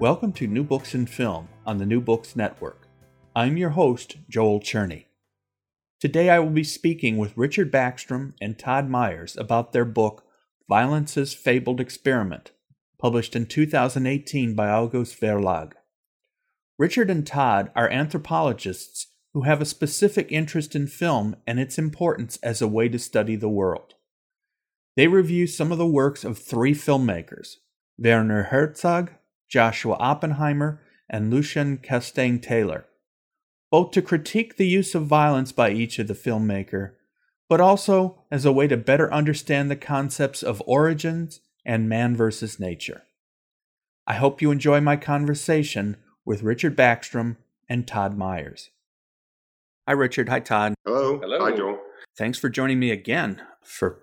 Welcome to New Books in Film on the New Books Network. I'm your host, Joel Cherney. Today I will be speaking with Richard Baxstrom and Todd Meyers about their book, Violence's Fabled Experiment, published in 2018 by August Verlag. Richard and Todd are anthropologists who have a specific interest in film and its importance as a way to study the world. They review some of the works of three filmmakers Werner Herzog, Joshua Oppenheimer, and Lucien Castaing-Taylor, both to critique the use of violence by each of the filmmaker, but also as a way to better understand the concepts of origins and man versus nature. I hope you enjoy my conversation with Richard Baxstrom and Todd Meyers. Hi, Richard. Hi, Todd. Hello. Hello. Hi, Joel. Thanks for joining me again. For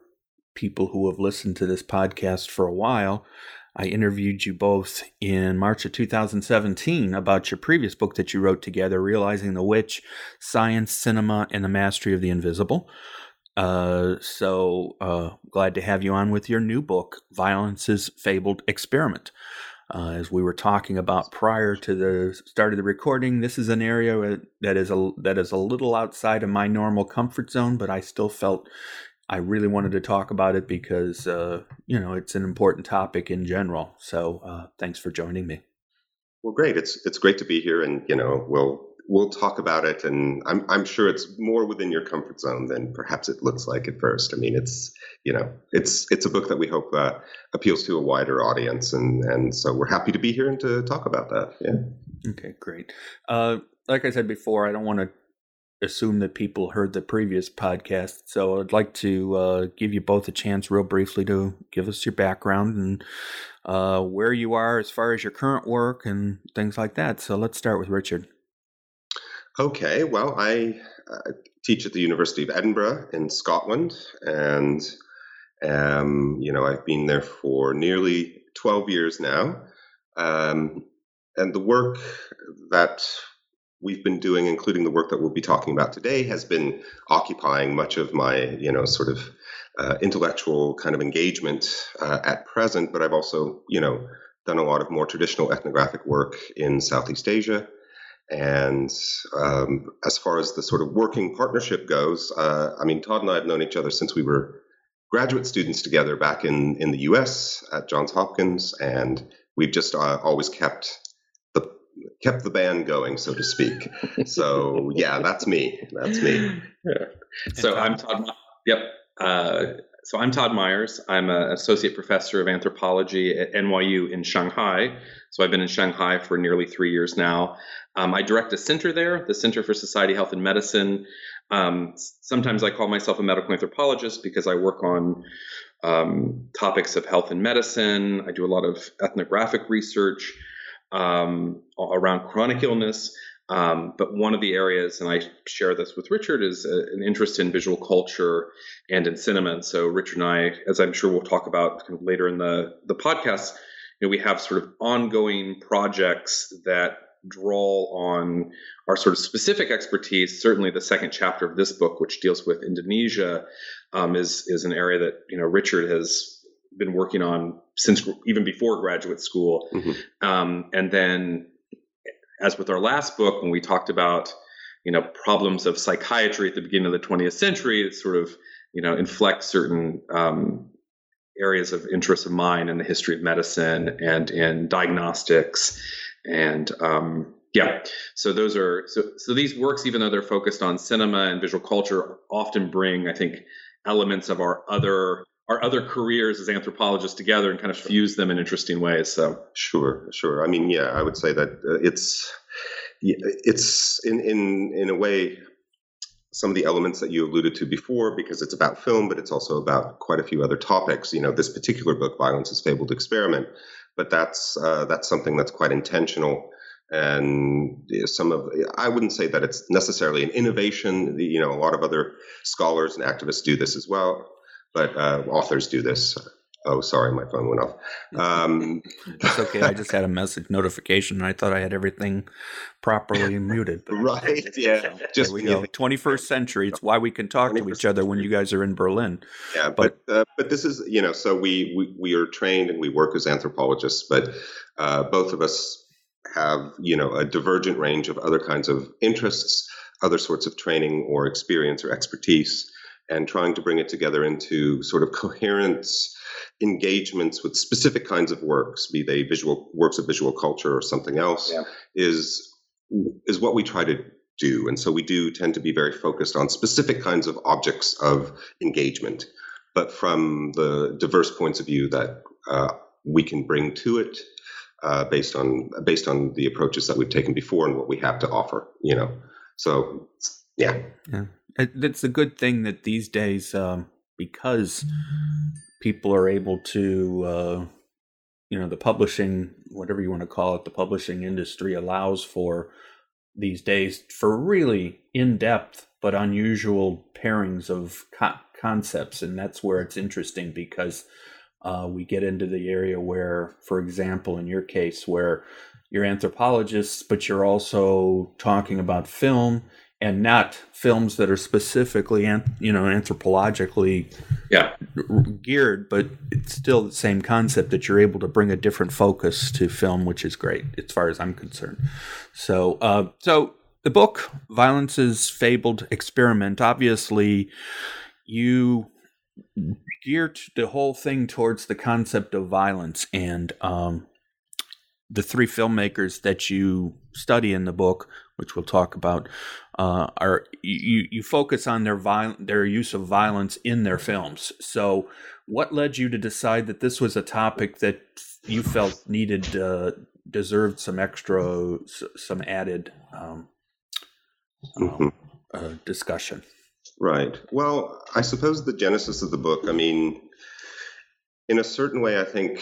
people who have listened to this podcast for a while, I interviewed you both in March of 2017 about your previous book that you wrote together, Realizing the Witch Science, Cinema, and the Mastery of the Invisible. Uh, so uh, glad to have you on with your new book, Violence's Fabled Experiment. Uh, as we were talking about prior to the start of the recording, this is an area that is a that is a little outside of my normal comfort zone, but I still felt I really wanted to talk about it because uh, you know it's an important topic in general. So uh, thanks for joining me. Well, great. It's it's great to be here, and you know we'll we'll talk about it, and I'm I'm sure it's more within your comfort zone than perhaps it looks like at first. I mean, it's you know it's it's a book that we hope uh, appeals to a wider audience, and and so we're happy to be here and to talk about that. Yeah. Okay, great. Uh, like I said before, I don't want to assume that people heard the previous podcast. So I'd like to uh, give you both a chance, real briefly, to give us your background and uh, where you are as far as your current work and things like that. So let's start with Richard. Okay. Well, I uh, teach at the University of Edinburgh in Scotland, and um, you know I've been there for nearly twelve years now. Um, and the work that we've been doing, including the work that we'll be talking about today, has been occupying much of my, you know, sort of uh, intellectual kind of engagement uh, at present. But I've also, you know, done a lot of more traditional ethnographic work in Southeast Asia. And um, as far as the sort of working partnership goes, uh, I mean, Todd and I have known each other since we were graduate students together back in, in the US at Johns Hopkins. And we've just uh, always kept kept the band going, so to speak. so yeah, that's me. That's me. Yeah. So I'm Todd. Yep. Uh, so I'm Todd Meyers. I'm an associate professor of anthropology at NYU in Shanghai. So I've been in Shanghai for nearly three years now. Um, I direct a center there, the Center for Society, Health, and Medicine. Um, sometimes I call myself a medical anthropologist because I work on um, topics of health and medicine. I do a lot of ethnographic research um, around chronic illness. Um, but one of the areas, and I share this with Richard, is a, an interest in visual culture and in cinema. And so Richard and I, as I'm sure we'll talk about kind of later in the, the podcast, you know, we have sort of ongoing projects that draw on our sort of specific expertise. Certainly, the second chapter of this book, which deals with Indonesia, um, is is an area that you know Richard has been working on since even before graduate school. Mm-hmm. Um, and then, as with our last book, when we talked about you know problems of psychiatry at the beginning of the 20th century, it sort of you know inflects certain um, areas of interest of mine in the history of medicine and in diagnostics and um, yeah so those are so so these works even though they're focused on cinema and visual culture often bring i think elements of our other our other careers as anthropologists together and kind of fuse them in interesting ways. So sure, sure. I mean, yeah, I would say that uh, it's it's in in in a way some of the elements that you alluded to before because it's about film, but it's also about quite a few other topics. You know, this particular book, Violence is Fabled Experiment, but that's uh, that's something that's quite intentional. And some of I wouldn't say that it's necessarily an innovation. You know, a lot of other scholars and activists do this as well, but uh, authors do this. Oh, sorry, my phone went off. Um, That's okay. I just had a message notification, and I thought I had everything properly muted. right? Yeah. Just we go. Twenty first century. It's why we can talk to each other when you guys are in Berlin. Yeah, but but, uh, but this is you know so we, we we are trained and we work as anthropologists, but uh, both of us have you know a divergent range of other kinds of interests, other sorts of training or experience or expertise, and trying to bring it together into sort of coherent engagements with specific kinds of works, be they visual works of visual culture or something else, yeah. is is what we try to do. And so we do tend to be very focused on specific kinds of objects of engagement, but from the diverse points of view that uh, we can bring to it. Uh, based on based on the approaches that we've taken before and what we have to offer, you know. So, yeah, yeah, it's a good thing that these days, um, because people are able to, uh, you know, the publishing, whatever you want to call it, the publishing industry allows for these days for really in depth but unusual pairings of co- concepts. And that's where it's interesting because uh, we get into the area where, for example, in your case, where you're anthropologists, but you're also talking about film and not films that are specifically you know anthropologically yeah. geared but it's still the same concept that you're able to bring a different focus to film which is great as far as i'm concerned. So uh, so the book violence's fabled experiment obviously you geared the whole thing towards the concept of violence and um, the three filmmakers that you study in the book which we'll talk about, uh, are you, you focus on their viol- their use of violence in their films. So, what led you to decide that this was a topic that you felt needed uh, deserved some extra, some added um, mm-hmm. uh, discussion? Right. Well, I suppose the genesis of the book. I mean, in a certain way, I think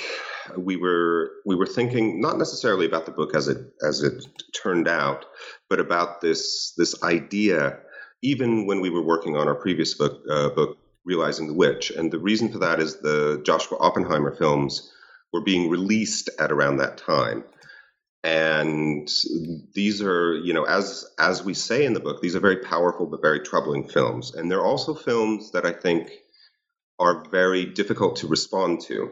we were we were thinking not necessarily about the book as it as it turned out, but about this this idea. Even when we were working on our previous book, uh, book realizing the witch, and the reason for that is the Joshua Oppenheimer films were being released at around that time, and these are you know as as we say in the book, these are very powerful but very troubling films, and they're also films that I think are very difficult to respond to.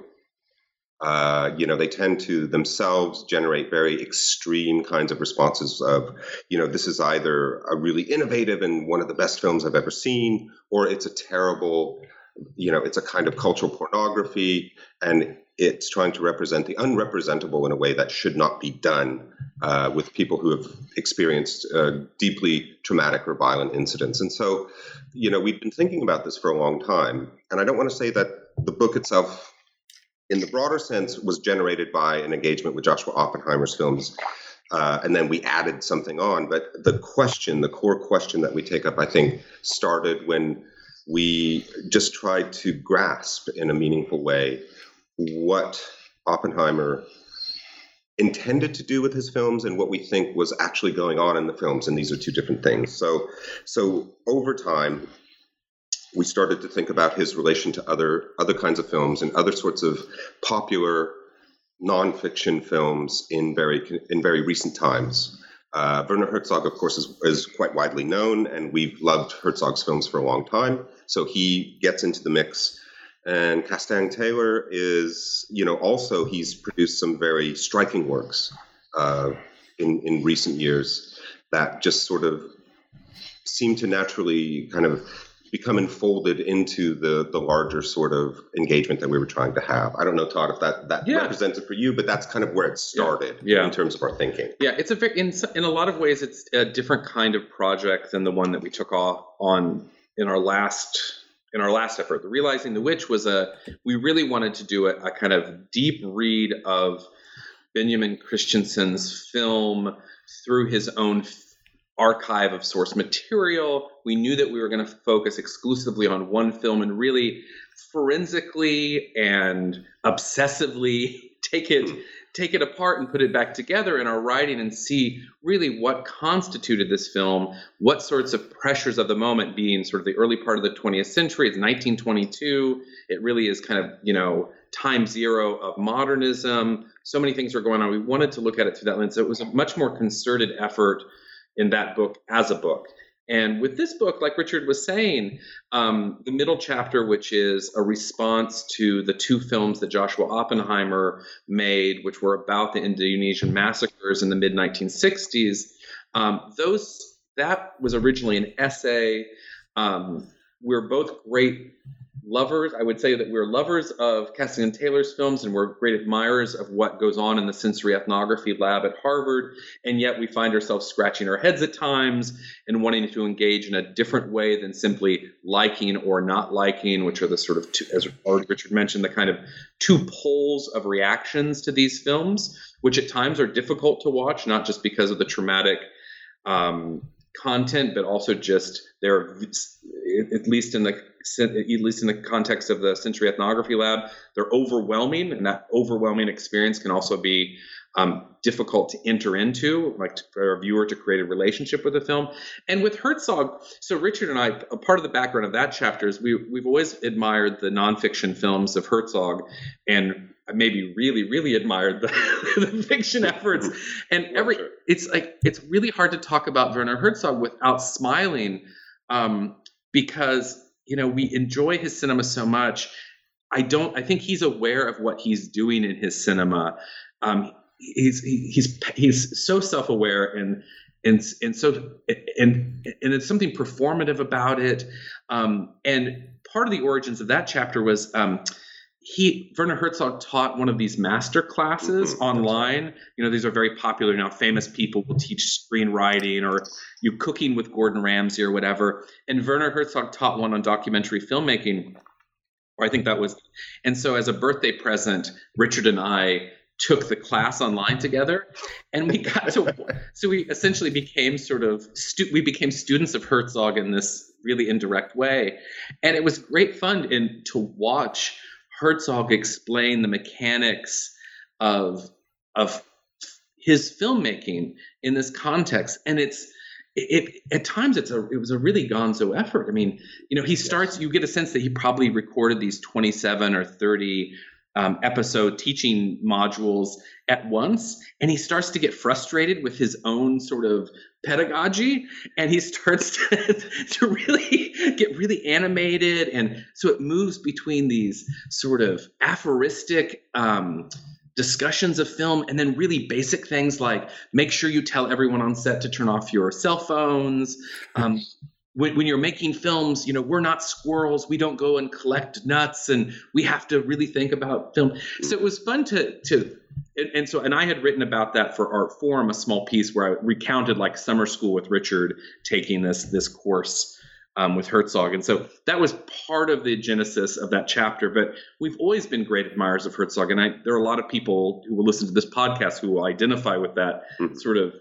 Uh, you know, they tend to themselves generate very extreme kinds of responses of, you know, this is either a really innovative and one of the best films I've ever seen, or it's a terrible, you know, it's a kind of cultural pornography, and it's trying to represent the unrepresentable in a way that should not be done uh, with people who have experienced uh, deeply traumatic or violent incidents. And so, you know, we've been thinking about this for a long time, and I don't want to say that the book itself in the broader sense, was generated by an engagement with Joshua Oppenheimer's films. Uh, and then we added something on. But the question, the core question that we take up, I think, started when we just tried to grasp in a meaningful way what Oppenheimer intended to do with his films and what we think was actually going on in the films and these are two different things so so over time we started to think about his relation to other other kinds of films and other sorts of popular nonfiction films in very in very recent times. Uh, Werner Herzog, of course, is, is quite widely known, and we've loved Herzog's films for a long time. So he gets into the mix. And Castaing-Taylor is, you know, also he's produced some very striking works uh, in in recent years that just sort of seem to naturally kind of become enfolded into the the larger sort of engagement that we were trying to have. I don't know, Todd, if that that yeah. represents it for you, but that's kind of where it started yeah. Yeah. in terms of our thinking. Yeah, it's a very in in a lot of ways it's a different kind of project than the one that we took off on in our last in our last effort. The Realizing the Witch was a we really wanted to do a, a kind of deep read of Benjamin Christensen's film through his own archive of source material. We knew that we were going to focus exclusively on one film and really forensically and obsessively take it take it apart and put it back together in our writing and see really what constituted this film, what sorts of pressures of the moment being sort of the early part of the 20th century. It's 1922. It really is kind of, you know, time zero of modernism. So many things are going on. We wanted to look at it through that lens. So it was a much more concerted effort in that book as a book. And with this book, like Richard was saying, um, the middle chapter, which is a response to the two films that Joshua Oppenheimer made, which were about the Indonesian massacres in the mid 1960s, um, those that was originally an essay. Um, we're both great lovers. I would say that we're lovers of Castaing-Taylor's films and we're great admirers of what goes on in the sensory ethnography lab at Harvard. And yet we find ourselves scratching our heads at times and wanting to engage in a different way than simply liking or not liking, which are the sort of, two, as Richard mentioned, the kind of two poles of reactions to these films, which at times are difficult to watch, not just because of the traumatic um, content, but also just they're at least in the at least in the context of the sensory ethnography lab, they're overwhelming, and that overwhelming experience can also be um, difficult to enter into, like to, for a viewer to create a relationship with the film. And with Herzog, so Richard and I, a part of the background of that chapter is we we've always admired the nonfiction films of Herzog, and maybe really really admired the, the fiction efforts. And every it's like it's really hard to talk about Werner Herzog without smiling, um, because you know we enjoy his cinema so much. I don't. I think he's aware of what he's doing in his cinema. Um, he's he's he's so self-aware and and and so and and it's something performative about it. Um, and part of the origins of that chapter was um, he Werner Herzog taught one of these master classes mm-hmm. online. You know, these are very popular now. Famous people will teach screenwriting or you cooking with Gordon Ramsay or whatever. And Werner Herzog taught one on documentary filmmaking. Or I think that was. And so, as a birthday present, Richard and I took the class online together and we got to so we essentially became sort of stu- we became students of herzog in this really indirect way and it was great fun in to watch herzog explain the mechanics of of his filmmaking in this context and it's it, at times it's a it was a really gonzo effort. I mean, you know, he starts. You get a sense that he probably recorded these twenty seven or thirty um, episode teaching modules at once and he starts to get frustrated with his own sort of pedagogy and he starts to, to really get really animated and so it moves between these sort of aphoristic um, discussions of film and then really basic things like make sure you tell everyone on set to turn off your cell phones um, when, when you're making films, you know, we're not squirrels. We don't go and collect nuts, and we have to really think about film. So it was fun to to and, and, so and I had written about that for Artforum, a small piece where I recounted like summer school with Richard taking this this course um, with Herzog, and so that was part of the genesis of that chapter. But we've always been great admirers of Herzog, and I, there are a lot of people who will listen to this podcast who will identify with that mm-hmm. sort of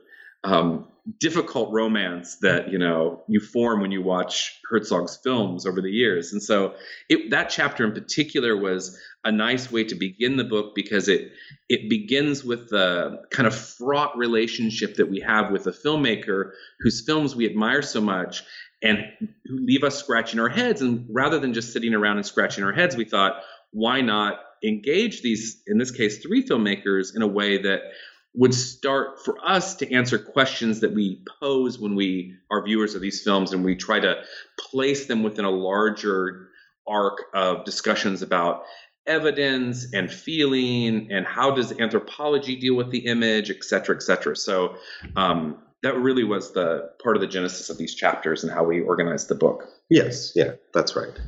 um, difficult romance that you know you form when you watch Herzog's films over the years. And so it, that chapter in particular was a nice way to begin the book because it it begins with the kind of fraught relationship that we have with a filmmaker whose films we admire so much and who leave us scratching our heads. And rather than just sitting around and scratching our heads, we thought, why not engage these, in this case, three filmmakers in a way that would start for us to answer questions that we pose when we are viewers of these films and we try to place them within a larger arc of discussions about evidence and feeling and how does anthropology deal with the image et cetera et cetera. So um, that really was the part of the genesis of these chapters and how we organized the book. Yes. Yeah that's right.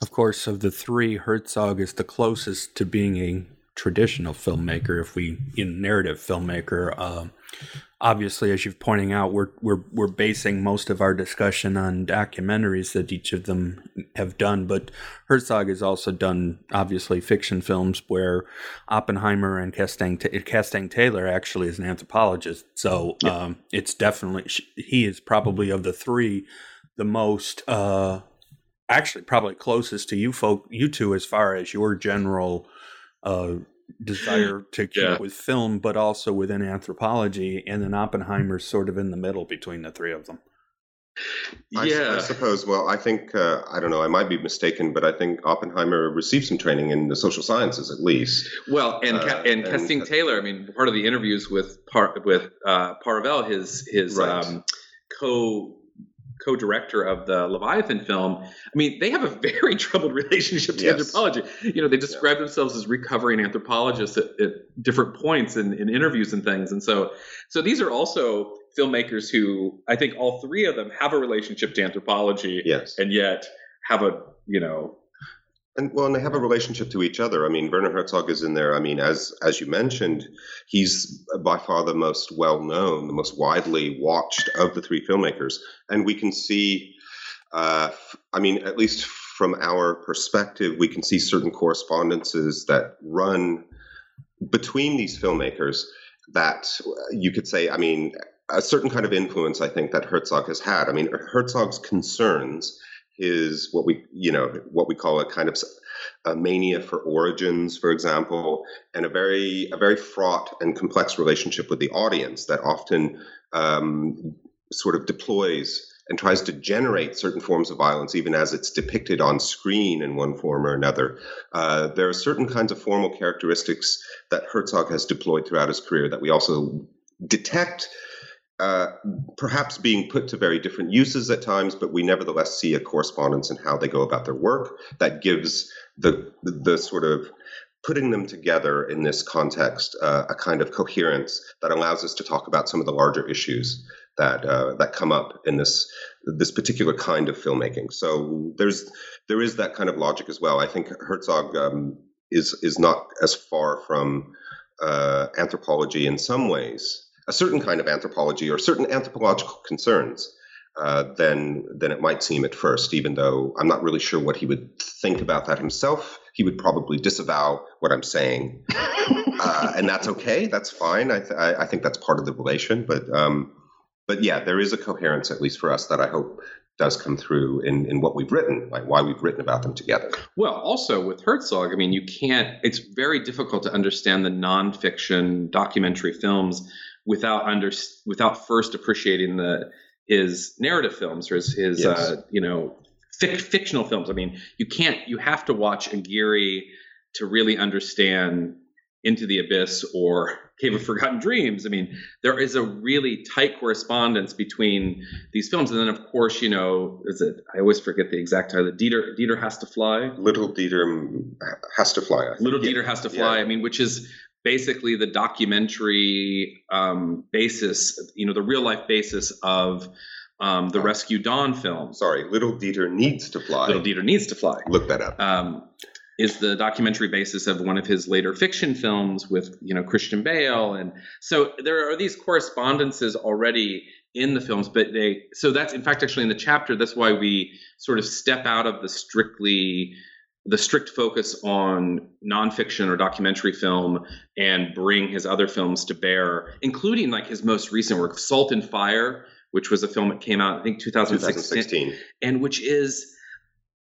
Of course of the three herzog is the closest to being a traditional filmmaker, if we in narrative filmmaker, uh, obviously, as you're pointing out, we're we're we're basing most of our discussion on documentaries that each of them have done. But Herzog has also done obviously fiction films where Oppenheimer and Castaing-Taylor actually is an anthropologist. So yeah. um, it's definitely he is probably of the three the most uh, actually probably closest to you folk you two as far as your general uh, desire to keep yeah. with film, but also within anthropology, and then Oppenheimer's sort of in the middle between the three of them. I, yeah, I suppose. Well, I think uh, I don't know. I might be mistaken, but I think Oppenheimer received some training in the social sciences, at least. Well, and uh, and, Castaing-Taylor. I mean, part of the interviews with Par- with uh, Paravel, his his right. um, co co-director of the Leviathan film, I mean, they have a very troubled relationship to yes. anthropology. You know, they describe yeah. themselves as recovering anthropologists at, at different points in, in, interviews and things. And so, so these are also filmmakers who I think all three of them have a relationship to anthropology, yes. and yet have a you know and well, and they have a relationship to each other. I mean, Werner Herzog is in there. I mean, as as you mentioned, he's by far the most well known, the most widely watched of the three filmmakers, and we can see. Uh, I mean, at least from our perspective, we can see certain correspondences that run between these filmmakers that you could say. I mean, a certain kind of influence I think that Herzog has had. I mean, Herzog's concerns his what we you know what we call a kind of a mania for origins, for example, and a very a very fraught and complex relationship with the audience that often um, sort of deploys and tries to generate certain forms of violence, even as it's depicted on screen in one form or another. Uh, there are certain kinds of formal characteristics that Herzog has deployed throughout his career that we also detect uh, perhaps being put to very different uses at times, but we nevertheless see a correspondence in how they go about their work that gives the the, the sort of putting them together in this context uh, a kind of coherence that allows us to talk about some of the larger issues that uh, that come up in this this particular kind of filmmaking. So there's there is that kind of logic as well. I think Herzog um, is is not as far from uh, anthropology in some ways a certain kind of anthropology or certain anthropological concerns uh, than than it might seem at first. Even though I'm not really sure what he would think about that himself, he would probably disavow what I'm saying, uh, and that's okay. That's fine. I, th- I think that's part of the relation. But um, but yeah, there is a coherence at least for us that I hope does come through in, in what we've written, like why we've written about them together. Well, also with Herzog, I mean, you can't, it's very difficult to understand the nonfiction documentary films without under without first appreciating the his narrative films or his, his yes. uh, you know fic- fictional films. I mean, you can't you have to watch Aguirre to really understand Into the Abyss or Cave of Forgotten Dreams. I mean, there is a really tight correspondence between these films, and then of course, you know, is it? I always forget the exact title. Dieter Dieter has to fly. Little Dieter has to fly. Little yeah. Dieter has to fly. Yeah. I mean, which is basically the documentary um, basis, you know, the real life basis of um, the oh. Rescue Dawn film. Sorry, Little Dieter Needs to Fly. Little Dieter Needs to Fly. Look that up. Um, is the documentary basis of one of his later fiction films with you know Christian Bale, and so there are these correspondences already in the films, but they so that's in fact actually in the chapter. That's why we sort of step out of the strictly the strict focus on nonfiction or documentary film and bring his other films to bear, including like his most recent work, Salt and Fire, which was a film that came out I think 2016, 2016. and which is.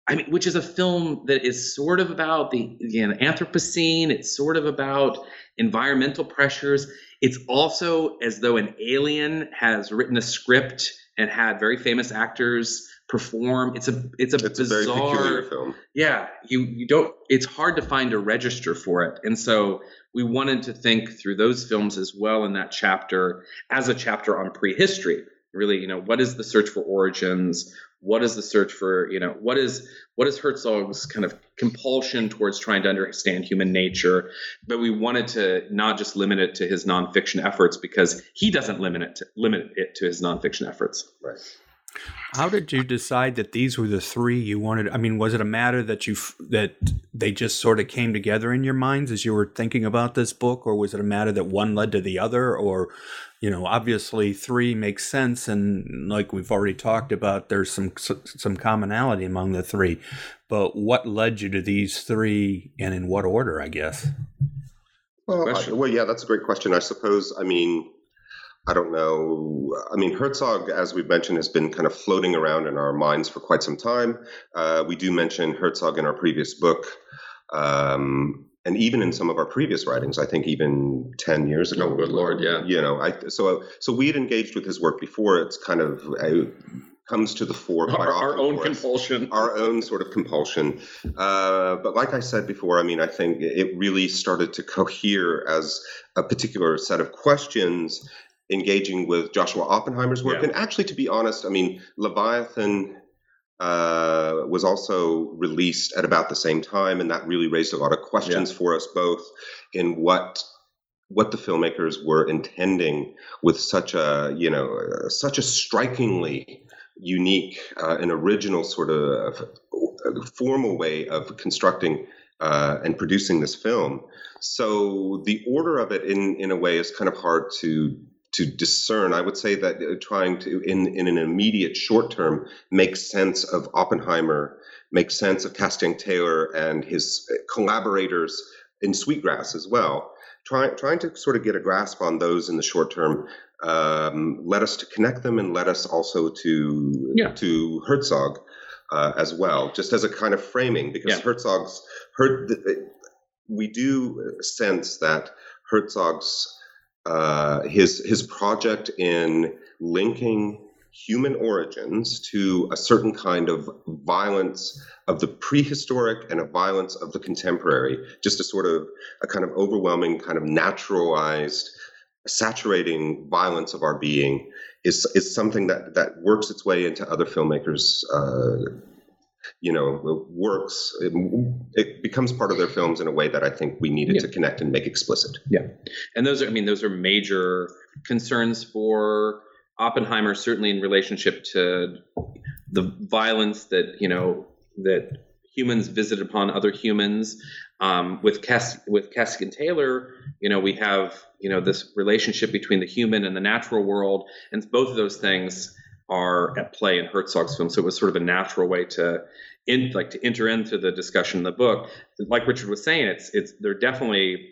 I mean, which is a film that is sort of about the know, Anthropocene. It's sort of about environmental pressures. It's also as though an alien has written a script and had very famous actors perform. It's a it's a it's bizarre a film. Yeah, you you don't. It's hard to find a register for it, and so we wanted to think through those films as well in that chapter as a chapter on prehistory. Really, you know, what is the search for origins? What is the search for you know what is what is Herzog's kind of compulsion towards trying to understand human nature? But we wanted to not just limit it to his nonfiction efforts because he doesn't limit it to, limit it to his nonfiction efforts. Right. How did you decide that these were the three you wanted? I mean, was it a matter that you that they just sort of came together in your minds as you were thinking about this book, or was it a matter that one led to the other, or you know, obviously three makes sense, and like we've already talked about, there's some some commonality among the three. But what led you to these three, and in what order? I guess. Well, I, well, yeah, that's a great question. I suppose. I mean I don't know. I mean, Herzog, as we've mentioned, has been kind of floating around in our minds for quite some time. Uh, we do mention Herzog in our previous book. Um, and even in some of our previous writings, I think even ten years ago. Oh, good lord, yeah. You know, I so so we had engaged with his work before. It's kind of uh, comes to the fore quite our, often. Our own compulsion. Our own sort of compulsion. Uh, but like I said before, I mean, I think it really started to cohere as a particular set of questions engaging with Joshua Oppenheimer's work. Yeah. And actually, to be honest, I mean, Leviathan uh, was also released at about the same time, and that really raised a lot of questions Yeah. for us both in what what the filmmakers were intending with such a you know such a strikingly unique uh, and original sort of formal way of constructing uh, and producing this film. So the order of it, in in a way, is kind of hard to to discern. I would say that uh, trying to, in in an immediate short term, make sense of Oppenheimer, make sense of Castaing-Taylor and his uh, collaborators in Sweetgrass as well. Trying trying to sort of get a grasp on those in the short term um, led us to connect them and led us also to Yeah. to Herzog uh, as well, just as a kind of framing because Yeah. Herzog's Her, we do sense that Herzog's uh, his his project in linking human origins to a certain kind of violence of the prehistoric and a violence of the contemporary, just a sort of a kind of overwhelming, kind of naturalized, saturating violence of our being is is something that that works its way into other filmmakers. Uh, you know, works. It, it becomes part of their films in a way that I think we needed Yeah. to connect and make explicit. Yeah and those are, I mean, those are major concerns for Oppenheimer, certainly in relationship to the violence that you know that humans visit upon other humans. Um, with Cass, with Castaing-Taylor, you know, we have you know this relationship between the human and the natural world, and both of those things are at play in Herzog's film. So it was sort of a natural way to in like to enter into the discussion in the book. Like Richard was saying, it's it's they're definitely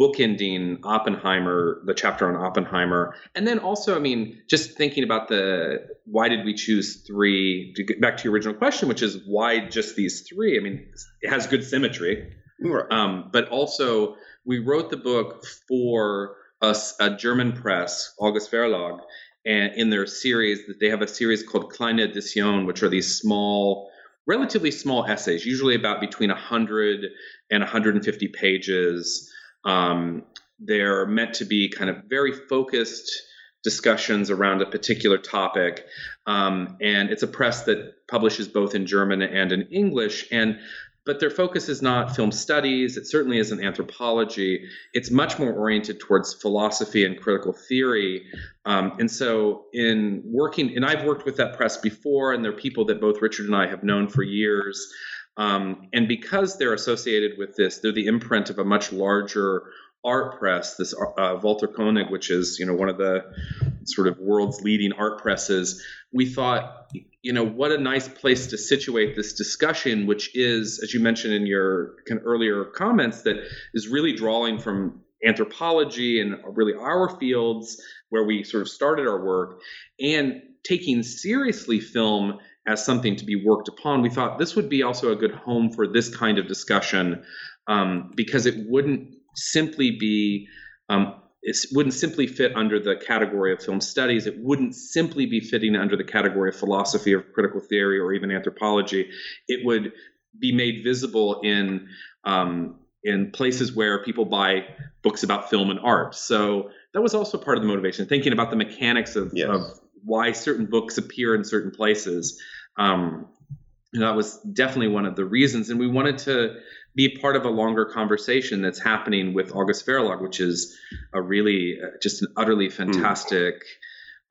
bookending Oppenheimer, the chapter on Oppenheimer, and then also, I mean, just thinking about the why did we choose three? To get back to your original question, which is why just these three? I mean, it has good symmetry, Right. um, but also we wrote the book for us a German press, August Verlag, and in their series, that they have a series called Kleine Edition, which are these small, relatively small essays, usually about between 100 and 150 pages. Um, they're meant to be kind of very focused discussions around a particular topic. Um, and it's a press that publishes both in German and in English. And but their focus is not film studies. It certainly isn't anthropology. It's much more oriented towards philosophy and critical theory. Um, and so, in working, and I've worked with that press before, and they're people that both Richard and I have known for years. Um, and because they're associated with this, they're the imprint of a much larger art press, this uh, Walther König, which is you know one of the sort of world's leading art presses. We thought, you know, what a nice place to situate this discussion, which is, as you mentioned in your kind of earlier comments, that is really drawing from anthropology and really our fields where we sort of started our work and taking seriously film as something to be worked upon. We thought this would be also a good home for this kind of discussion um, because it wouldn't simply be um, it wouldn't simply fit under the category of film studies. It wouldn't simply be fitting under the category of philosophy or critical theory or even anthropology. It would be made visible in um, in places where people buy books about film and art. So that was also part of the motivation, thinking about the mechanics of, Yes. of why certain books appear in certain places. Um, that was definitely one of the reasons. And we wanted to be part of a longer conversation that's happening with August Verlag, which is a really uh, just an utterly fantastic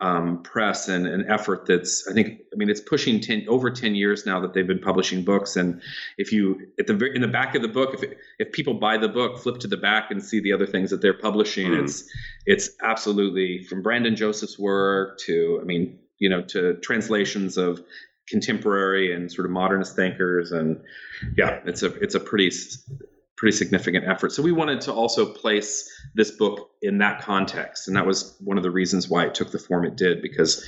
um, press and an effort that's I think I mean it's pushing 10 over 10 years now that they've been publishing books and if you at the in the back of the book if if people buy the book flip to the back and see the other things that they're publishing mm. it's it's absolutely from Branden Joseph's work to I mean you know to translations of contemporary and sort of modernist thinkers and yeah it's a it's a pretty pretty significant effort. So we wanted to also place this book in that context. And that was one of the reasons why it took the form it did, because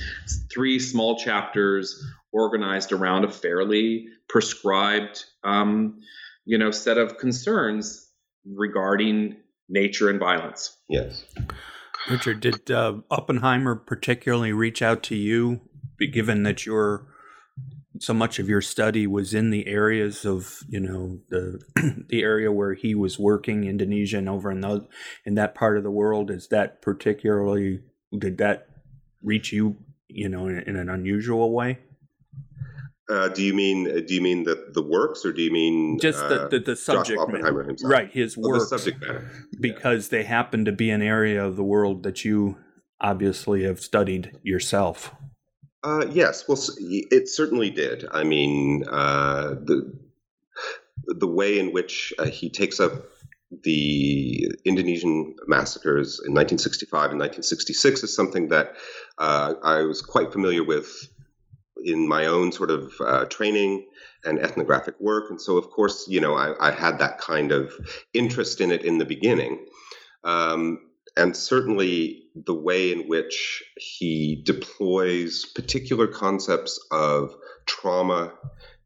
three small chapters organized around a fairly prescribed, um, you know, set of concerns regarding nature and violence. Yes. Richard, did uh, Oppenheimer particularly reach out to you, given that you're so much of your study was in the areas of you know the the area where he was working Indonesia and over in the in that part of the world. Is that particularly did that reach you you know in, in an unusual way? Uh, do you mean do you mean the the works or do you mean just the uh, the, the subject matter. Right his oh, subject matter because yeah. they happen to be an area of the world that you obviously have studied yourself uh, yes, well, it certainly did. I mean, uh, the the way in which uh, he takes up the Indonesian massacres in 1965 and 1966 is something that uh, I was quite familiar with in my own sort of uh, training and ethnographic work, and so of course, you know, I, I had that kind of interest in it in the beginning. Um, and certainly the way in which he deploys particular concepts of trauma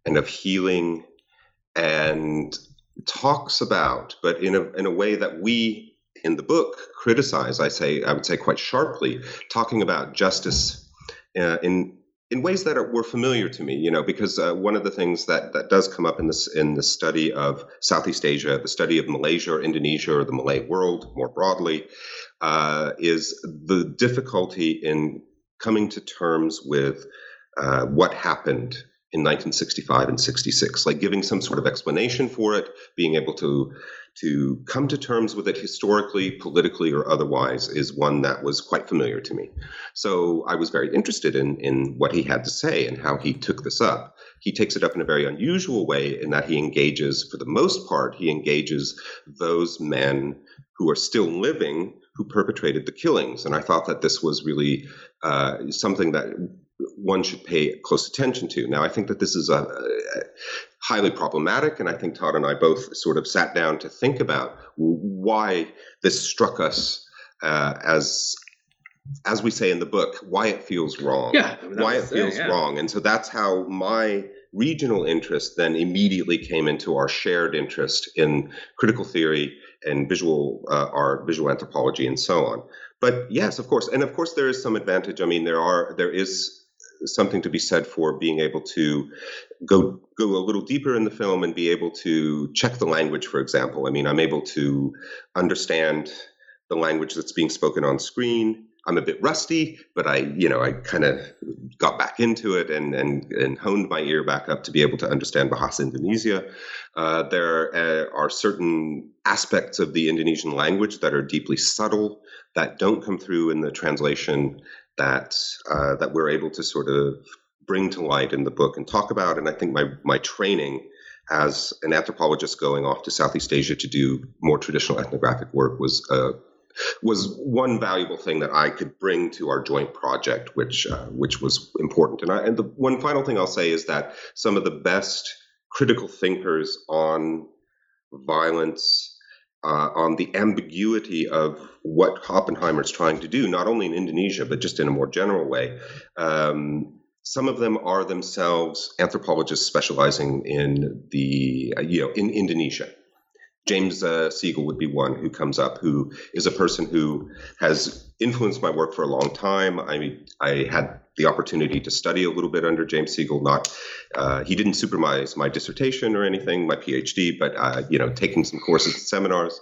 and of healing and talks about, but in a, in a way that we in the book criticize, I say, I would say quite sharply, talking about justice uh, in in ways that are, were familiar to me, you know, because uh, one of the things that, that does come up in this in the study of Southeast Asia, the study of Malaysia or Indonesia or the Malay world more broadly, uh, is the difficulty in coming to terms with uh, what happened in 1965 and 66, like giving some sort of explanation for it, being able to to come to terms with it historically, politically, or otherwise is one that was quite familiar to me. So I was very interested in in what he had to say and how he took this up. He takes it up in a very unusual way in that he engages, for the most part, he engages those men who are still living who perpetrated the killings. And I thought that this was really uh, something that one should pay close attention to. Now, I think that this is a, a highly problematic, and I think Todd and I both sort of sat down to think about why this struck us uh, as as we say in the book, why it feels wrong. Yeah, why it feels yeah. wrong. And so that's how my regional interest then immediately came into our shared interest in critical theory and visual uh, art, visual anthropology, and so on. But yes, of course, and of course, there is some advantage. I mean, there are there is something to be said for being able to go go a little deeper in the film and be able to check the language. For example, I mean, I'm able to understand the language that's being spoken on screen. I'm a bit rusty, but I, you know, I kind of got back into it and, and and honed my ear back up to be able to understand Bahasa Indonesia. Uh, there uh, are certain aspects of the Indonesian language that are deeply subtle that don't come through in the translation that uh, that we're able to sort of bring to light in the book and talk about. And I think my my training as an anthropologist going off to Southeast Asia to do more traditional ethnographic work was uh, was one valuable thing that I could bring to our joint project, which uh, which was important. And, I, and the one final thing I'll say is that some of the best critical thinkers on violence, uh, on the ambiguity of what Oppenheimer is trying to do, not only in Indonesia but just in a more general way. Um, some of them are themselves anthropologists specializing in the uh, you know in Indonesia James uh, Siegel would be one who comes up, who is a person who has influenced my work for a long time. I mean I had the opportunity to study a little bit under James Siegel. Not uh, he didn't supervise my dissertation or anything, my PhD, but uh, you know, taking some courses and seminars,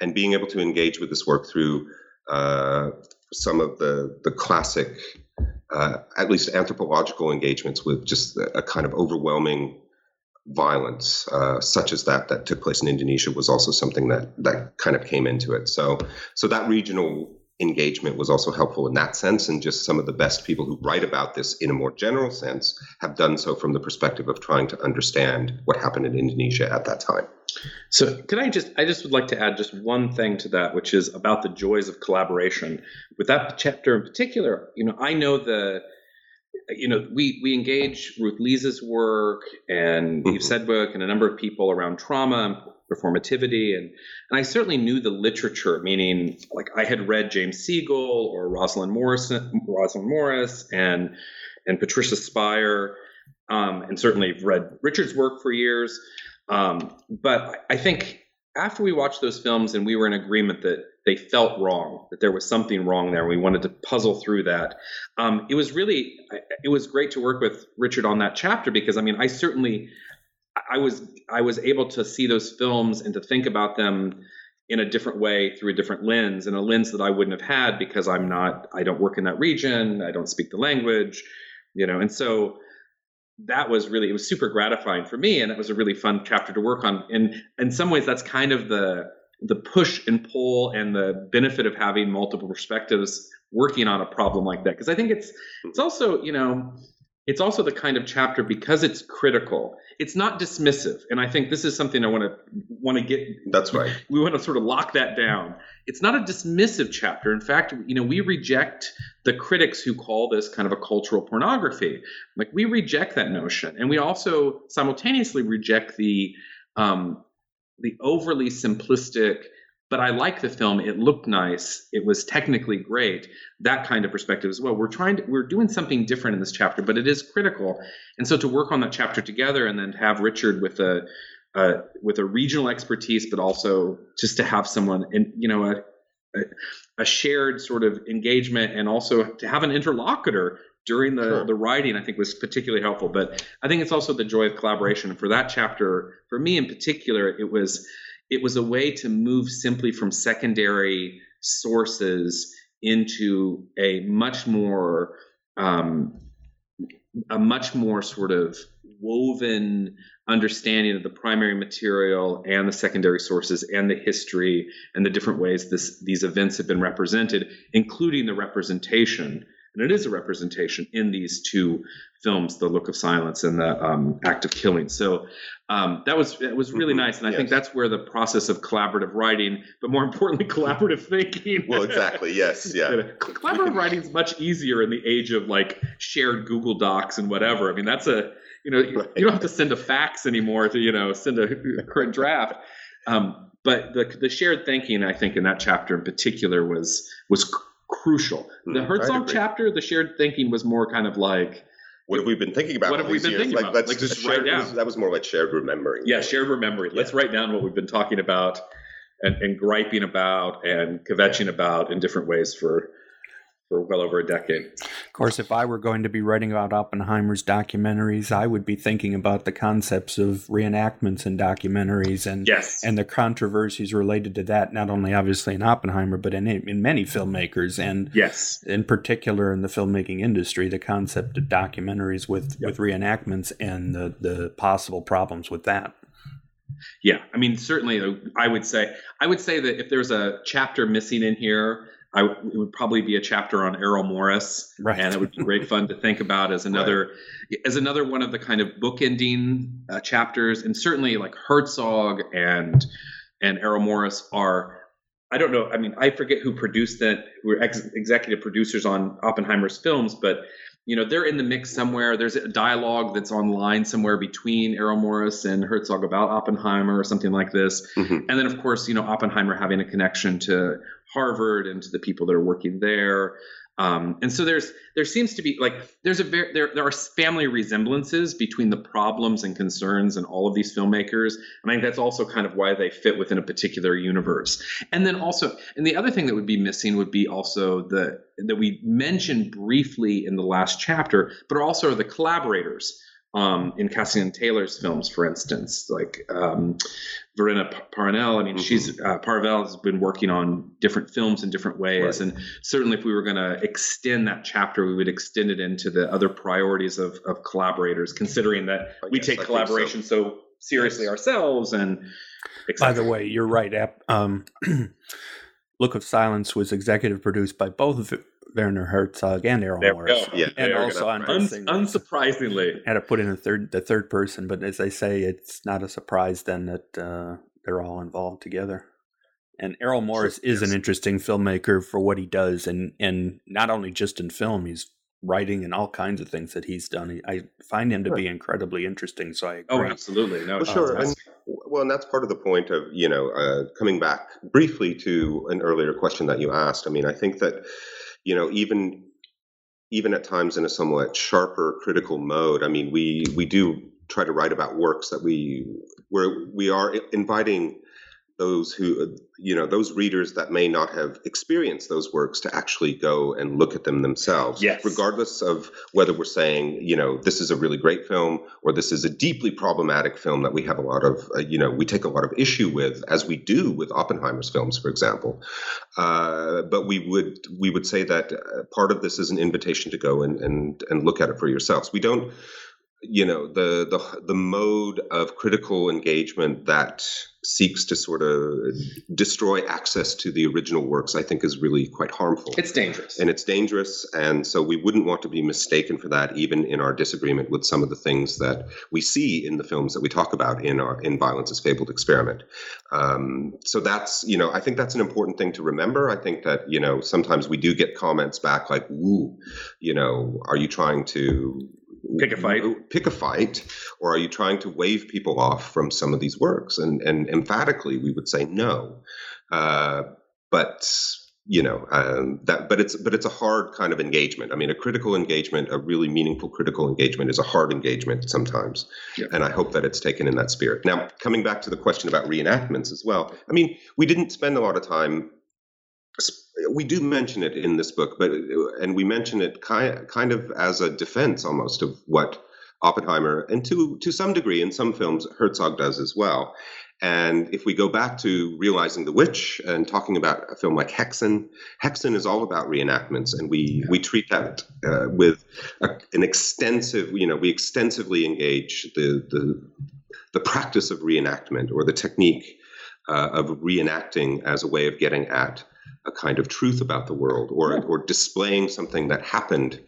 and being able to engage with this work through uh, some of the the classic, uh, at least anthropological engagements with just a, kind of overwhelming violence uh, such as that that took place in Indonesia was also something that that kind of came into it. So so that regional engagement was also helpful in that sense. And just some of the best people who write about this in a more general sense have done so from the perspective of trying to understand what happened in Indonesia at that time. So, could I just, I just would like to add just one thing to that, which is about the joys of collaboration. With that chapter in particular, you know, I know the, you know, we we engage Ruth Leys's work and mm-hmm. Eve Sedgwick and a number of people around trauma performativity and and I certainly knew the literature meaning like I had read James Siegel or Rosalind Morrison Rosalind Morris and and Patricia Spyer um, and certainly read Richard's work for years um, but I think after we watched those films and we were in agreement that they felt wrong, that there was something wrong there, we wanted to puzzle through that. Um, it was really, it was great to work with Richard on that chapter because I mean, I certainly, I was, I was able to see those films and to think about them in a different way through a different lens and a lens that I wouldn't have had because I'm not, I don't work in that region, I don't speak the language, you know, and so that was really it was super gratifying for me and it was a really fun chapter to work on. And in some ways that's kind of the the push and pull and the benefit of having multiple perspectives working on a problem like that. Because i think it's it's also you know it's also the kind of chapter because it's critical. It's not dismissive and i think this is something i want to want to get that's right. We want to sort of lock that down. It's not a dismissive chapter. In fact you know we reject the critics who call this kind of a cultural pornography. Like we reject that notion and we also simultaneously reject the um, the overly simplistic but I like the film. It looked nice. It was technically great. That kind of perspective as well. We're trying to, we're doing something different in this chapter, but it is critical. And so to work on that chapter together and then to have Richard with a, uh, with a regional expertise, but also just to have someone and you know, a, a, a shared sort of engagement and also to have an interlocutor during the, sure. the writing, I think was particularly helpful. But I think it's also the joy of collaboration. For that chapter, for me in particular, it was, it was a way to move simply from secondary sources into a much more um, a much more sort of woven understanding of the primary material and the secondary sources and the history and the different ways this, these events have been represented, including the representation and it is a representation in these two films, The Look of Silence and The um, Act of Killing. So um, that was it was really mm-hmm. nice, and I yes. think that's where the process of collaborative writing, but more importantly, collaborative thinking. well, exactly. Yes. Yeah. collaborative writing is much easier in the age of like shared Google Docs and whatever. I mean, that's a you know right. you don't have to send a fax anymore to you know send a current draft. Um, but the the shared thinking, I think, in that chapter in particular was was crucial. The mm, Herzog chapter, the shared thinking was more kind of like what have we been thinking about? What have we been years? thinking like, about? Like just write down. that was more like shared remembering. Yeah, shared remembering. Let's write down what we've been talking about and, and griping about and kvetching yeah. about in different ways for for well over a decade. Of course, if I were going to be writing about Oppenheimer's documentaries, I would be thinking about the concepts of reenactments in documentaries and yes. and the controversies related to that. Not only obviously in Oppenheimer, but in in many filmmakers, and yes, in particular in the filmmaking industry, the concept of documentaries with yep. with reenactments and the the possible problems with that. Yeah, I mean, certainly, I would say I would say that if there's a chapter missing in here I, it would probably be a chapter on Errol Morris, right. and it would be great fun to think about as another right. as another one of the kind of bookending uh, chapters. And certainly, like Herzog and and Errol Morris are. I don't know. I mean, I forget who produced that. Who were ex- executive producers on Oppenheimer's films, but you know they're in the mix somewhere. There's a dialogue that's online somewhere between Errol Morris and Herzog about Oppenheimer or something like this. Mm-hmm. And then, of course, you know Oppenheimer having a connection to Harvard and to the people that are working there. Um, and so there's there seems to be like there's a very there there are family resemblances between the problems and concerns and all of these filmmakers, and I think that's also kind of why they fit within a particular universe. And then also, and the other thing that would be missing would be also the that we mentioned briefly in the last chapter, but also the collaborators um, in Castaing-Taylor's films, for instance, like um, Verena Paravel. I mean, mm-hmm. she's uh, Paravel has been working on different films in different ways, right. and certainly if we were going to extend that chapter, we would extend it into the other priorities of, of collaborators, considering that I we take I collaboration so. so. seriously yes. ourselves. And by the way, you're right. Um, Look of Silence was executive produced by both Werner Herzog and Errol there Morris. Yeah, and also on Un- unsurprisingly, had to put in a third the third person, but as I say, it's not a surprise then that uh, they're all involved together. And Errol Morris Sure, is yes. an interesting filmmaker for what he does, and and not only just in film, he's writing and all kinds of things that he's done. I find him to Sure. be incredibly interesting. So I agree. oh, absolutely, no, Well, sure. And, well, and that's part of the point of, you know, uh, coming back briefly to an earlier question that you asked. I mean, I think that, you know, even even at times in a somewhat sharper critical mode, I mean, we we do try to write about works that we where we are inviting those who you know those readers that may not have experienced those works to actually go and look at them themselves Yes. regardless of whether we're saying you know this is a really great film or this is a deeply problematic film that we have a lot of uh, you know we take a lot of issue with as we do with oppenheimer's films for example uh, but we would we would say that uh, part of this is an invitation to go and and, and look at it for yourselves we don't you know the the the mode of critical engagement that seeks to sort of destroy access to the original works i think is really quite harmful. It's dangerous. and it's dangerous and so we wouldn't want to be mistaken for that even in our disagreement with some of the things that we see in the films that we talk about in our in Violence's Fabled Experiment. Um, so that's you know i think that's an important thing to remember. I think that you know sometimes we do get comments back like ooh you know are you trying to Pick a fight. pick a fight or are you trying to wave people off from some of these works? And and emphatically we would say no. Uh, but you know um, that but it's but it's a hard kind of engagement. I mean a critical engagement a really meaningful critical engagement is a hard engagement sometimes. Yeah. and i hope that it's taken in that spirit. Now coming back to the question about reenactments as well i mean we didn't spend a lot of time we do mention it in this book but and we mention it kind kind of as a defense almost of what oppenheimer and to to some degree in some films herzog does as well. And if we go back to realizing the witch and talking about a film like Häxan, Häxan is all about reenactments, and we we treat that uh, with a, an extensive, you know, we extensively engage the the the practice of reenactment or the technique uh, of reenacting as a way of getting at a kind of truth about the world or or displaying something that happened.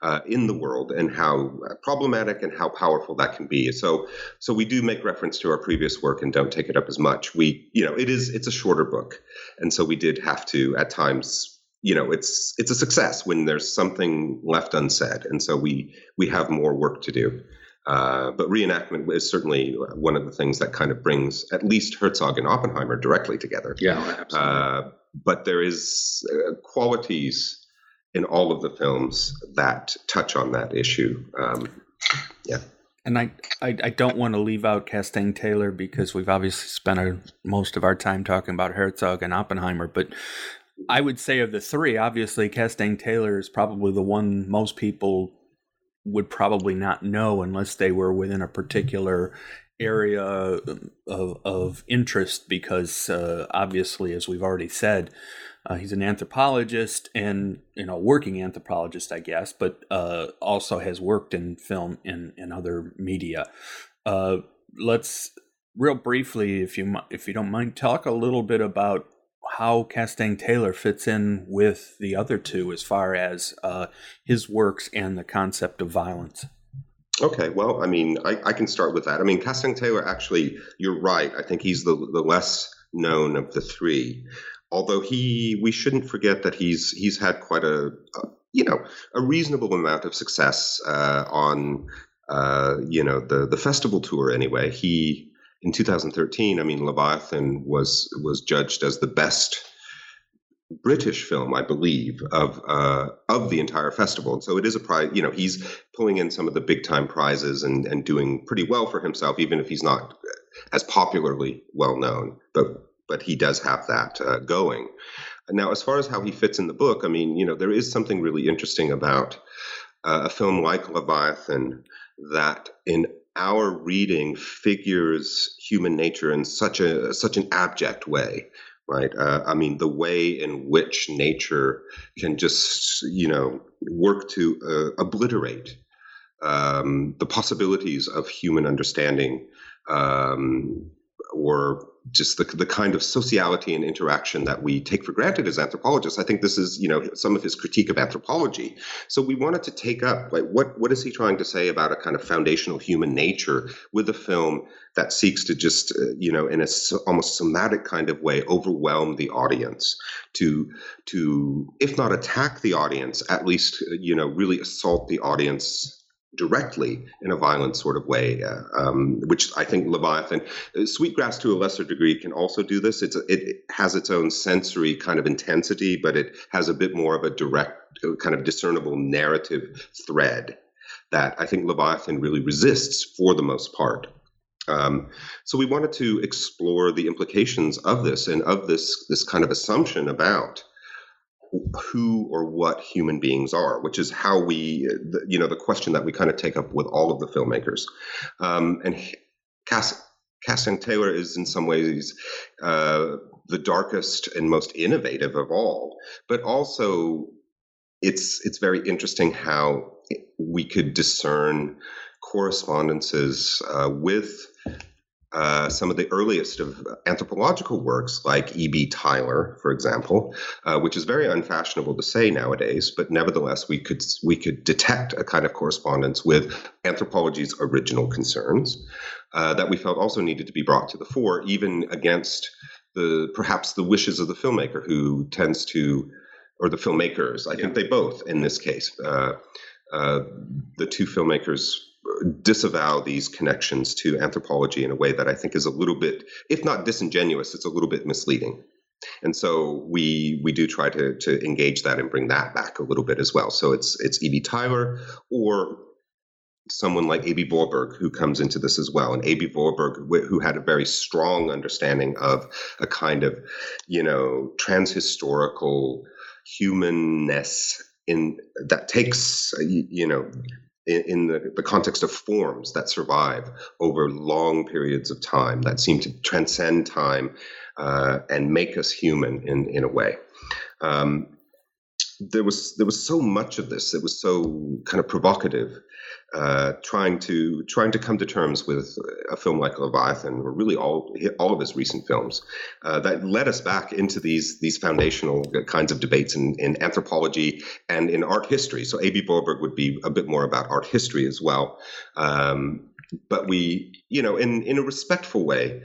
Uh, in the world and how problematic and how powerful that can be. So, so we do make reference to our previous work and don't take it up as much. We, you know, it is it's a shorter book, and so we did have to at times, you know, it's it's a success when there's something left unsaid, and so we we have more work to do. Uh, but reenactment is certainly one of the things that kind of brings at least Herzog and Oppenheimer directly together. yeah, absolutely. Uh, but there is uh, qualities in all of the films that touch on that issue. Um, yeah. And I, I, I don't want to leave out Castaing-Taylor because we've obviously spent our, most of our time talking about Herzog and Oppenheimer. But I would say of the three, obviously Castaing-Taylor is probably the one most people would probably not know unless they were within a particular area of, of interest because uh, obviously, as we've already said, uh, he's an anthropologist and you know working anthropologist, I guess, but uh, also has worked in film and, and other media. Uh, let's real briefly, if you if you don't mind, talk a little bit about how Castaing-Taylor fits in with the other two as far as uh, his works and the concept of violence. Okay, well, I mean, I, I can start with that. I mean, Castaing-Taylor, actually, you're right. I think he's the the less known of the three. Although he, we shouldn't forget that he's he's had quite a, a you know a reasonable amount of success uh, on uh, you know the the festival tour. Anyway, he in 2013, I mean, Leviathan was was judged as the best British film, I believe, of uh, of the entire festival. And so it is a prize. You know, he's pulling in some of the big time prizes and and doing pretty well for himself, even if he's not as popularly well known. But but he does have that uh, going. Now, as far as how he fits in the book, I mean, you know, there is something really interesting about uh, a film like Leviathan that in our reading figures human nature in such a such an abject way right? Uh, I mean, the way in which nature can just, you know, work to uh, obliterate um, the possibilities of human understanding um, or just the, the kind of sociality and interaction that we take for granted as anthropologists. I think this is, you know, some of his critique of anthropology. So we wanted to take up, like, what, what is he trying to say about a kind of foundational human nature with a film that seeks to just, uh, you know, in a almost somatic kind of way, overwhelm the audience to, to, if not attack the audience, at least, uh, you know, really assault the audience directly in a violent sort of way, uh, um, which I think Leviathan, uh, Sweetgrass to a lesser degree can also do this. It's it has its own sensory kind of intensity, but it has a bit more of a direct, uh, kind of discernible narrative thread that I think Leviathan really resists for the most part. Um, so we wanted to explore the implications of this and of this this kind of assumption about who or what human beings are, which is how we, you know, the question that we kind of take up with all of the filmmakers. Um, and Cass, Castaing-Taylor is in some ways uh, the darkest and most innovative of all, but also it's it's very interesting how we could discern correspondences uh, with uh, some of the earliest of anthropological works, like E.B. Tylor, for example, uh, which is very unfashionable to say nowadays, but nevertheless, we could we could detect a kind of correspondence with anthropology's original concerns uh, that we felt also needed to be brought to the fore, even against the perhaps the wishes of the filmmaker, who tends to, or the filmmakers. I yeah. think they both, in this case, uh, uh, the two filmmakers disavow these connections to anthropology in a way that I think is a little bit, if not disingenuous, it's a little bit misleading. And so we we do try to to engage that and bring that back a little bit as well. So it's it's E.B. Tylor or someone like Aby Warburg who comes into this as well. And Aby Warburg, who had a very strong understanding of a kind of, you know, transhistorical humanness in that takes, you know, in, in the, the, context of forms that survive over long periods of time that seem to transcend time uh, and make us human in, in a way. Um, there was there was so much of this that was so kind of provocative uh, trying to trying to come to terms with a film like Leviathan, or really all all of his recent films, uh, that led us back into these these foundational kinds of debates in, in anthropology and in art history. So Aby Warburg would be a bit more about art history as well, um, but we, you know, in in a respectful way,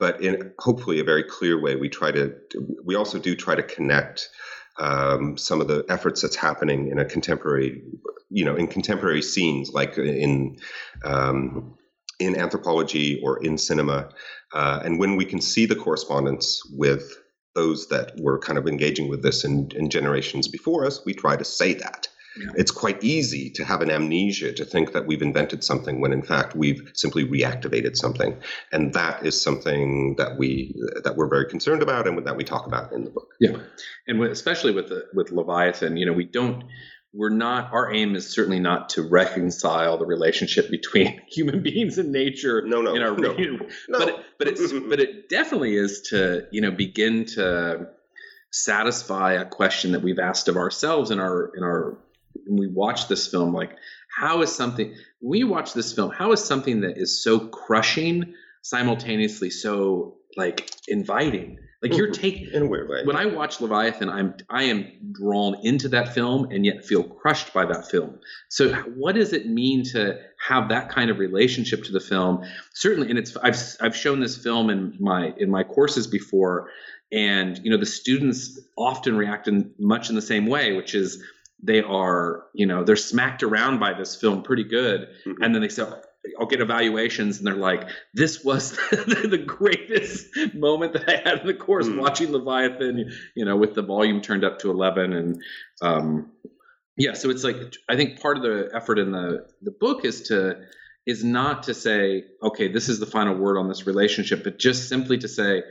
but in hopefully a very clear way, we try to we also do try to connect um, some of the efforts that's happening in a contemporary, you know, in contemporary scenes like in um, in anthropology or in cinema, uh, and when we can see the correspondence with those that were kind of engaging with this in, in generations before us, we try to say that. Yeah. It's quite easy to have an amnesia to think that we've invented something when in fact we've simply reactivated something, and that is something that we that we're very concerned about and that we talk about in the book. Yeah, and especially with the, with Leviathan, you know, we don't we're not our aim is certainly not to reconcile the relationship between human beings and nature no no in our no, no. but but it's but it definitely is to you know begin to satisfy a question that we've asked of ourselves in our in our when we watch this film, like how is something when we watch this film, how is something that is so crushing simultaneously so like inviting? Like you're mm-hmm. taking in a weird way. When I watch Leviathan, I'm I am drawn into that film and yet feel crushed by that film. So what does it mean to have that kind of relationship to the film? Certainly, and it's I've I've shown this film in my in my courses before, and you know the students often react in much in the same way, which is they are, you know, they're smacked around by this film pretty good. Mm-hmm. And then they say, I'll get evaluations, and they're like, "This was the greatest moment that I had in the course mm-hmm. watching Leviathan." You know, with the volume turned up to eleven, and um, yeah, so it's like I think part of the effort in the the book is to is not to say, "Okay, this is the final word on this relationship," but just simply to say,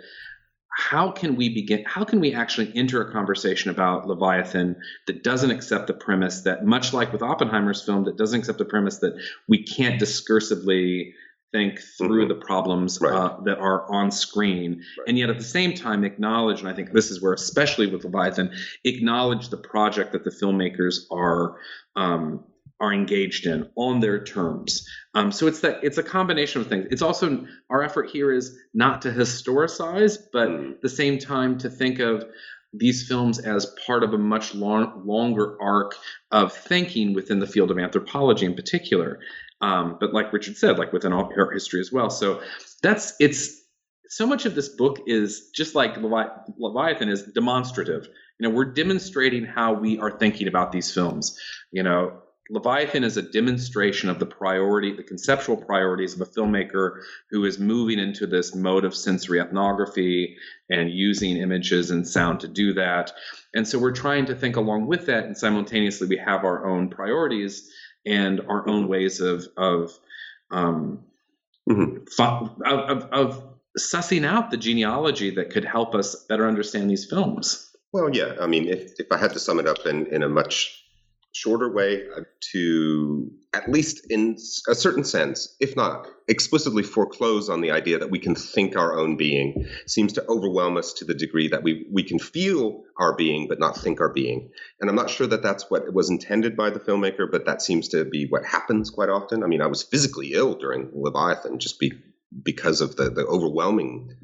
how can we begin how can we actually enter a conversation about leviathan that doesn't accept the premise that much like with oppenheimer's film that doesn't accept the premise that we can't discursively think through mm-hmm. the problems right. uh, that are on screen right. and yet at the same time acknowledge and i think this is where especially with leviathan acknowledge the project that the filmmakers are um, are engaged in on their terms. Um, so it's that it's a combination of things. It's also our effort here is not to historicize, but at the same time to think of these films as part of a much long, longer arc of thinking within the field of anthropology in particular. Um, but like Richard said, like within all art history as well. So that's it's so much of this book is just like Levi- Leviathan is demonstrative. You know, we're demonstrating how we are thinking about these films. You know, Leviathan is a demonstration of the priority, the conceptual priorities of a filmmaker who is moving into this mode of sensory ethnography and using images and sound to do that. And so we're trying to think along with that, and simultaneously we have our own priorities and our own ways of of um, mm-hmm. of, of, of sussing out the genealogy that could help us better understand these films. Well, yeah. I mean, if, if I had to sum it up in, in a much shorter way to at least in a certain sense, if not explicitly foreclose on the idea that we can think our own being, seems to overwhelm us to the degree that we, we can feel our being but not think our being. And I'm not sure that that's what was intended by the filmmaker, but that seems to be what happens quite often. I mean, I was physically ill during Leviathan just be, because of the, the overwhelming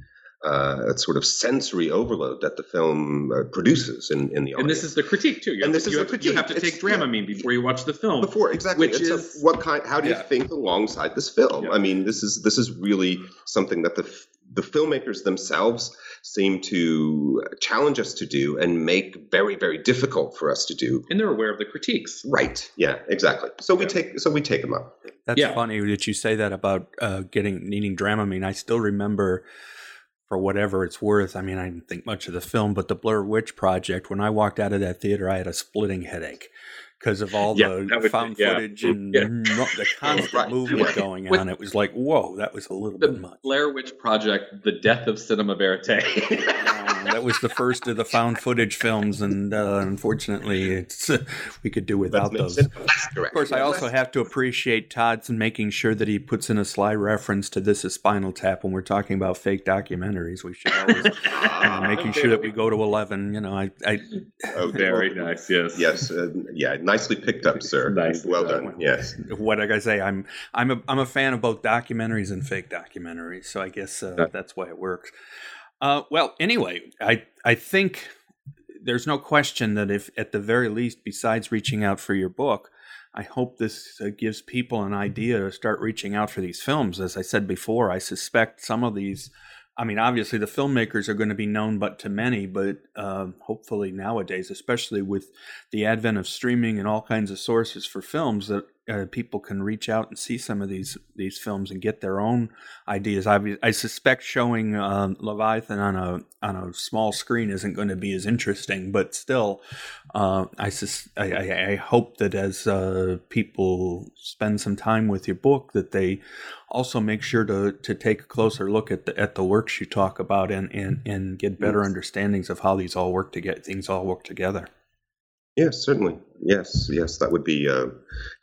uh, sort of sensory overload that the film uh, produces in, in the audience. And this is the critique too. You and this to, is you the have, critique. You have to take Dramamine yeah. before you watch the film. Before exactly, which it's is a, what kind? How do you think alongside this film? Yeah. I mean, this is this is really something that the the filmmakers themselves seem to challenge us to do and make very very difficult for us to do. And they're aware of the critiques. Right. Yeah. Exactly. So we take so we take them up. That's funny that you say that about uh, getting needing Dramamine. I still remember for whatever it's worth. I mean, I didn't think much of the film, but the Blair Witch Project, when I walked out of that theater, I had a splitting headache because of all yeah, the found yeah. footage and yeah. the constant right. movement going on. With, it was like, whoa, that was a little bit much. Blair Witch Project, the death of cinema verite. um, that was the first of the found footage films, and uh, unfortunately, it's uh, we could do without those. Of course, I also have to appreciate Todd's making sure that he puts in a sly reference to this is Spinal Tap when we're talking about fake documentaries. We should always uh, making sure that we go to eleven. You know, I. I oh, very nice. Yes. Yes. Uh, yeah nicely picked up, sir. nice. Well done. Yes. What I say, I'm I'm a I'm a fan of both documentaries and fake documentaries, so I guess uh, that's why it works. Uh, well, anyway, I I think there's no question that if at the very least, besides reaching out for your book, I hope this uh, gives people an idea to start reaching out for these films. As I said before, I suspect some of these I mean, obviously the filmmakers are going to be known, but to many, but uh, hopefully nowadays, especially with the advent of streaming and all kinds of sources for films, that uh, people can reach out and see some of these these films and get their own ideas. I, I suspect showing uh, Leviathan on a on a small screen isn't going to be as interesting, but still, uh, I, sus- I, I hope that as uh, people spend some time with your book, that they also make sure to to take a closer look at the at the works you talk about and and and get better understandings of how these all work to get things all work together. Yes, certainly. Yes, yes, that would be, uh,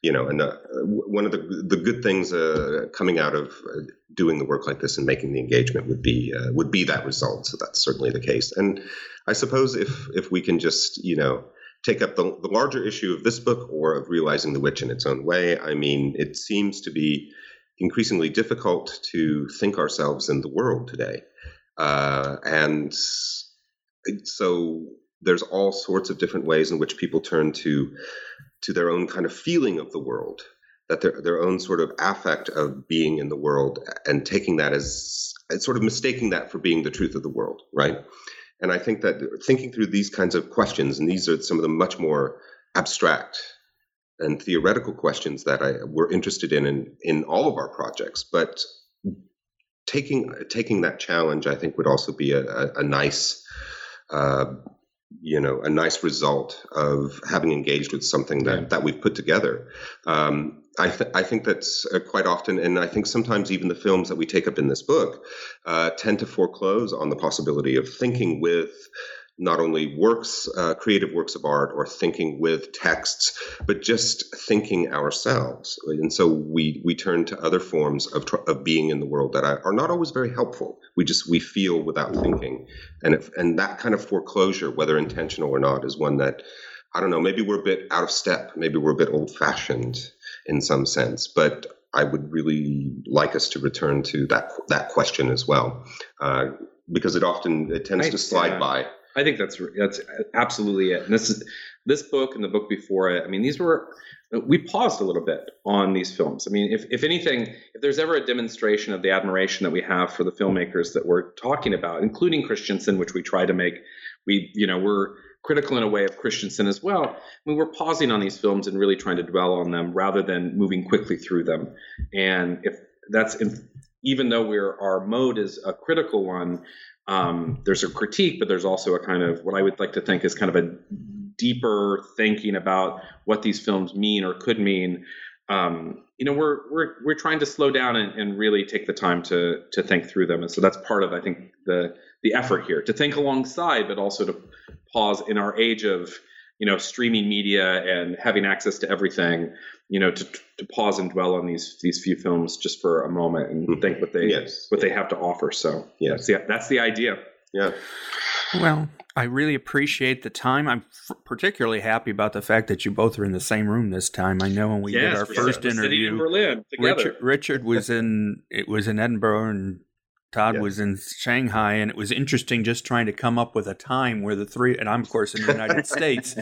you know, and uh, one of the the good things uh, coming out of uh, doing the work like this and making the engagement would be uh, would be that result. So that's certainly the case. And I suppose if if we can just, you know, take up the, the larger issue of this book or of realizing the witch in its own way, I mean, it seems to be increasingly difficult to think ourselves in the world today, uh, and so there's all sorts of different ways in which people turn to to their own kind of feeling of the world that their their own sort of affect of being in the world and taking that as, sort of mistaking that for being the truth of the world right? And i think that thinking through these kinds of questions and these are some of the much more abstract and theoretical questions that I we're interested in in, in all of our projects but taking taking that challenge i think would also be a, a, a nice uh, you know a nice result of having engaged with something that, yeah. that we've put together um, I, th- I think that's uh, quite often and i think sometimes even the films that we take up in this book uh, tend to foreclose on the possibility of thinking with not only works, uh, creative works of art, or thinking with texts, but just thinking ourselves. And so we we turn to other forms of of being in the world that are not always very helpful. We just we feel without thinking, and if, and that kind of foreclosure, whether intentional or not, is one that I don't know, maybe we're a bit out of step, maybe we're a bit old fashioned in some sense, but I would really like us to return to that that question as well, uh, because it often it tends Right, to slide yeah. by. I think that's that's absolutely it. And this is this book and the book before it. I mean, these were we paused a little bit on these films. I mean, if if anything, if there's ever a demonstration of the admiration that we have for the filmmakers that we're talking about, including Christensen, which we try to make, we you know we're critical in a way of Christensen as well. I mean, we're pausing on these films and really trying to dwell on them rather than moving quickly through them. And if that's even though we're our mode is a critical one, um, there's a critique, but there's also a kind of what I would like to think is kind of a deeper thinking about what these films mean or could mean. Um, you know, we're we're we're trying to slow down and, and really take the time to to think through them, and so that's part of I think the the effort here to think alongside, but also to pause in our age of you know streaming media and having access to everything. You know, to to pause and dwell on these these few films just for a moment and Mhm. think what they Yes. what they have to offer. So Yes. that's the that's the idea. Yeah. Well, I really appreciate the time. I'm f- particularly happy about the fact that you both are in the same room this time. I know when we did our first sitting in interview, Berlin together. Richard, Richard was in it was in Edinburgh and Todd Yeah. was in Shanghai, and it was interesting just trying to come up with a time where the three and I'm of course in the United States,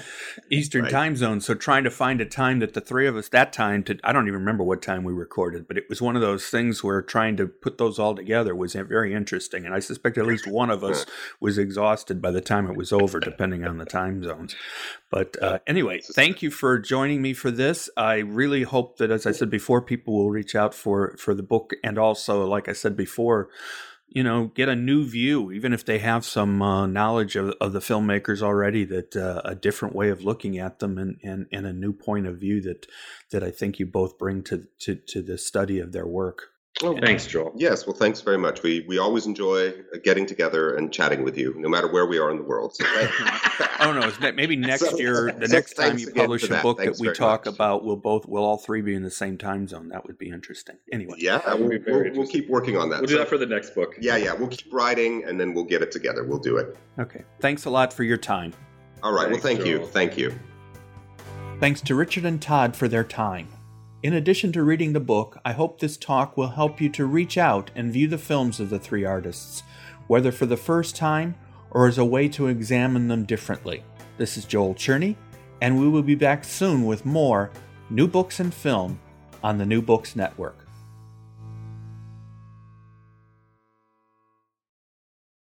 Eastern Right. time zone. So trying to find a time that the three of us that time to I don't even remember what time we recorded, but it was one of those things where trying to put those all together was very interesting, and I suspect at least one of us was exhausted by the time it was over, depending on the time zones. But uh, anyway, thank you for joining me for this. I really hope that, as I said before, people will reach out for for the book, and also, like I said before, you know, get a new view, even if they have some uh, knowledge of, of the filmmakers already. That uh, a different way of looking at them, and, and and a new point of view that that I think you both bring to to to the study of their work. Oh, well, thanks, Joel. Yes, well, thanks very much. We we always enjoy uh, getting together and chatting with you, no matter where we are in the world. So, Oh no! It's maybe next So- year, the so next time you publish a that. book that we talk much. about, we'll both we'll all three be in the same time zone. That would be interesting. Anyway, yeah, That would we'll, be very we'll, we'll keep working on that. We'll do that for the next book. yeah, yeah, we'll keep writing and then we'll get it together. We'll do it. okay. Thanks a lot for your time. All right. Thanks, well, thank you. Thank you. Thanks to Richard and Todd for their time. In addition to reading the book, I hope this talk will help you to reach out and view the films of the three artists, whether for the first time or as a way to examine them differently. This is Joel Cherney, and we will be back soon with more New Books and Film on the New Books Network.